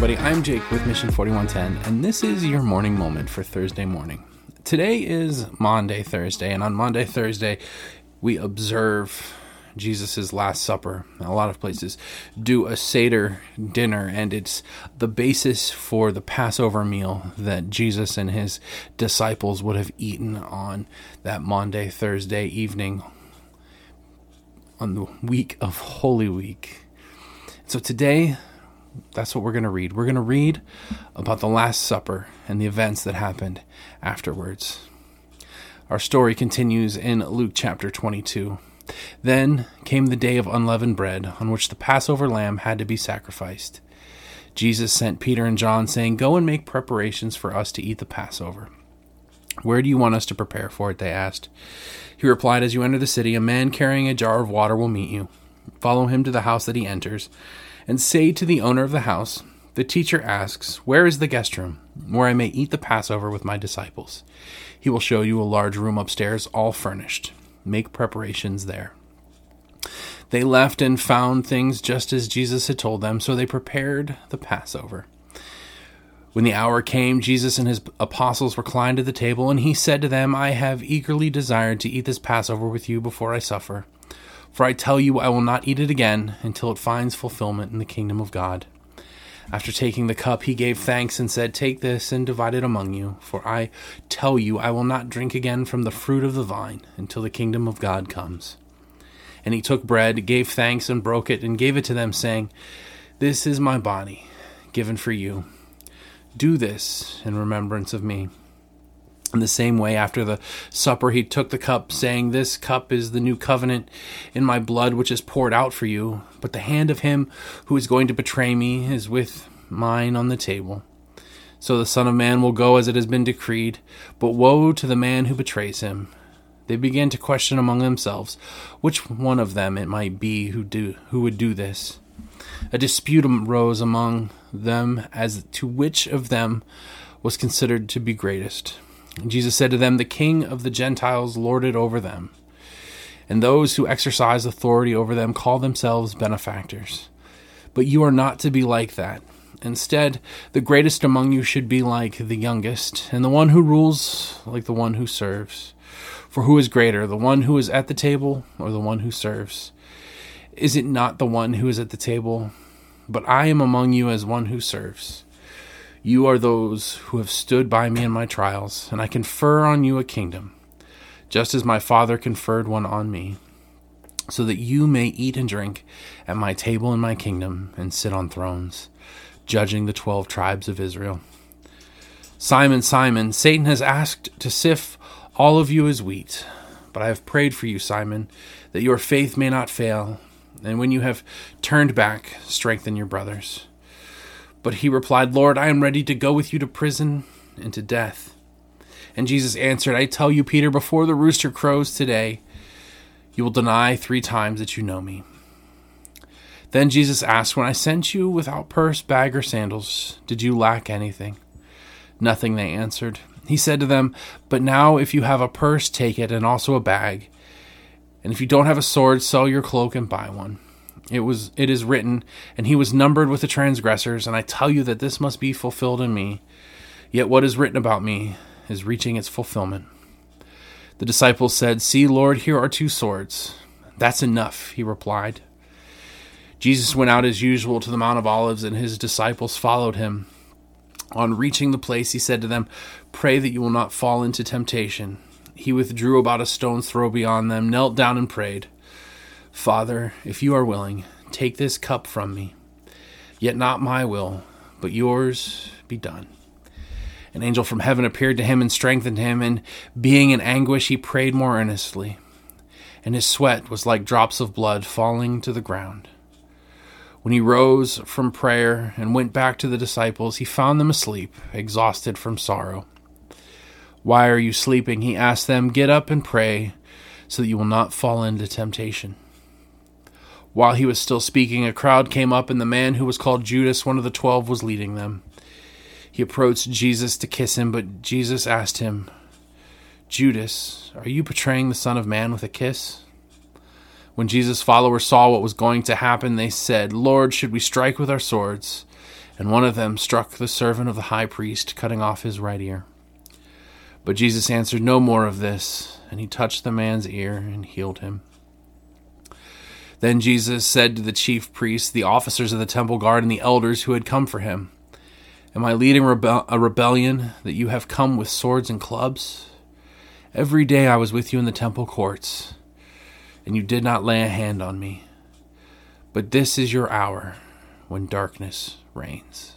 I'm Jake with Mission 4110, and this is your morning moment for Thursday morning. Today is Maundy, Thursday, and on Maundy, Thursday, we observe Jesus' Last Supper. A lot of places do a Seder dinner, and it's the basis for the Passover meal that Jesus and his disciples would have eaten on that Maundy, Thursday evening on the week of Holy Week. So today, that's what we're going to read. We're going to read about the Last Supper and the events that happened afterwards. Our story continues in Luke chapter 22. Then came the day of unleavened bread, on which the Passover lamb had to be sacrificed. Jesus sent Peter and John, saying, Go and make preparations for us to eat the Passover. Where do you want us to prepare for it? They asked. He replied, As you enter the city, a man carrying a jar of water will meet you. Follow him to the house that he enters, and say to the owner of the house, The teacher asks, Where is the guest room, where I may eat the Passover with my disciples? He will show you a large room upstairs, all furnished. Make preparations there. They left and found things just as Jesus had told them, so they prepared the Passover. When the hour came, Jesus and his apostles reclined at the table, and he said to them, I have eagerly desired to eat this Passover with you before I suffer. For I tell you, I will not eat it again until it finds fulfillment in the kingdom of God. After taking the cup, he gave thanks and said, Take this and divide it among you, for I tell you, I will not drink again from the fruit of the vine until the kingdom of God comes. And he took bread, gave thanks, and broke it, and gave it to them, saying, This is my body, given for you. Do this in remembrance of me. In the same way, after the supper, he took the cup, saying, This cup is the new covenant in my blood, which is poured out for you. But the hand of him who is going to betray me is with mine on the table. So the Son of Man will go as it has been decreed, but woe to the man who betrays him. They began to question among themselves which one of them it might be who do who would do this. A dispute arose among them as to which of them was considered to be greatest. Jesus said to them, The king of the Gentiles lorded over them, and those who exercise authority over them call themselves benefactors. But you are not to be like that. Instead, the greatest among you should be like the youngest, and the one who rules like the one who serves. For who is greater, the one who is at the table or the one who serves? Is it not the one who is at the table? But I am among you as one who serves. You are those who have stood by me in my trials, and I confer on you a kingdom, just as my Father conferred one on me, so that you may eat and drink at my table in my kingdom and sit on thrones, judging the twelve tribes of Israel. Simon, Simon, Satan has asked to sift all of you as wheat, but I have prayed for you, Simon, that your faith may not fail, and when you have turned back, strengthen your brothers. But he replied, Lord, I am ready to go with you to prison and to death. And Jesus answered, I tell you, Peter, before the rooster crows today, you will deny three times that you know me. Then Jesus asked, When I sent you without purse, bag, or sandals, did you lack anything? Nothing, they answered. He said to them, But now if you have a purse, take it, and also a bag. And if you don't have a sword, sell your cloak and buy one. It was it is written, and he was numbered with the transgressors, and I tell you that this must be fulfilled in me. Yet what is written about me is reaching its fulfillment. The disciples said, See, Lord, here are two swords. That's enough, he replied. Jesus went out as usual to the Mount of Olives, and his disciples followed him. On reaching the place, he said to them, Pray that you will not fall into temptation. He withdrew about a stone's throw beyond them, knelt down, and prayed. Father, if you are willing, take this cup from me. Yet not my will, but yours be done. An angel from heaven appeared to him and strengthened him, and being in anguish, he prayed more earnestly, and his sweat was like drops of blood falling to the ground. When he rose from prayer and went back to the disciples, he found them asleep, exhausted from sorrow. Why are you sleeping? He asked them. Get up and pray, so that you will not fall into temptation. While he was still speaking, a crowd came up, and the man who was called Judas, one of the twelve, was leading them. He approached Jesus to kiss him, but Jesus asked him, Judas, are you betraying the Son of Man with a kiss? When Jesus' followers saw what was going to happen, they said, Lord, should we strike with our swords? and one of them struck the servant of the high priest, cutting off his right ear. But Jesus answered, No more of this. And he touched the man's ear and healed him. Then Jesus said to the chief priests, the officers of the temple guard, and the elders who had come for him, Am I leading rebe- a rebellion that you have come with swords and clubs? Every day I was with you in the temple courts, and you did not lay a hand on me. But this is your hour when darkness reigns.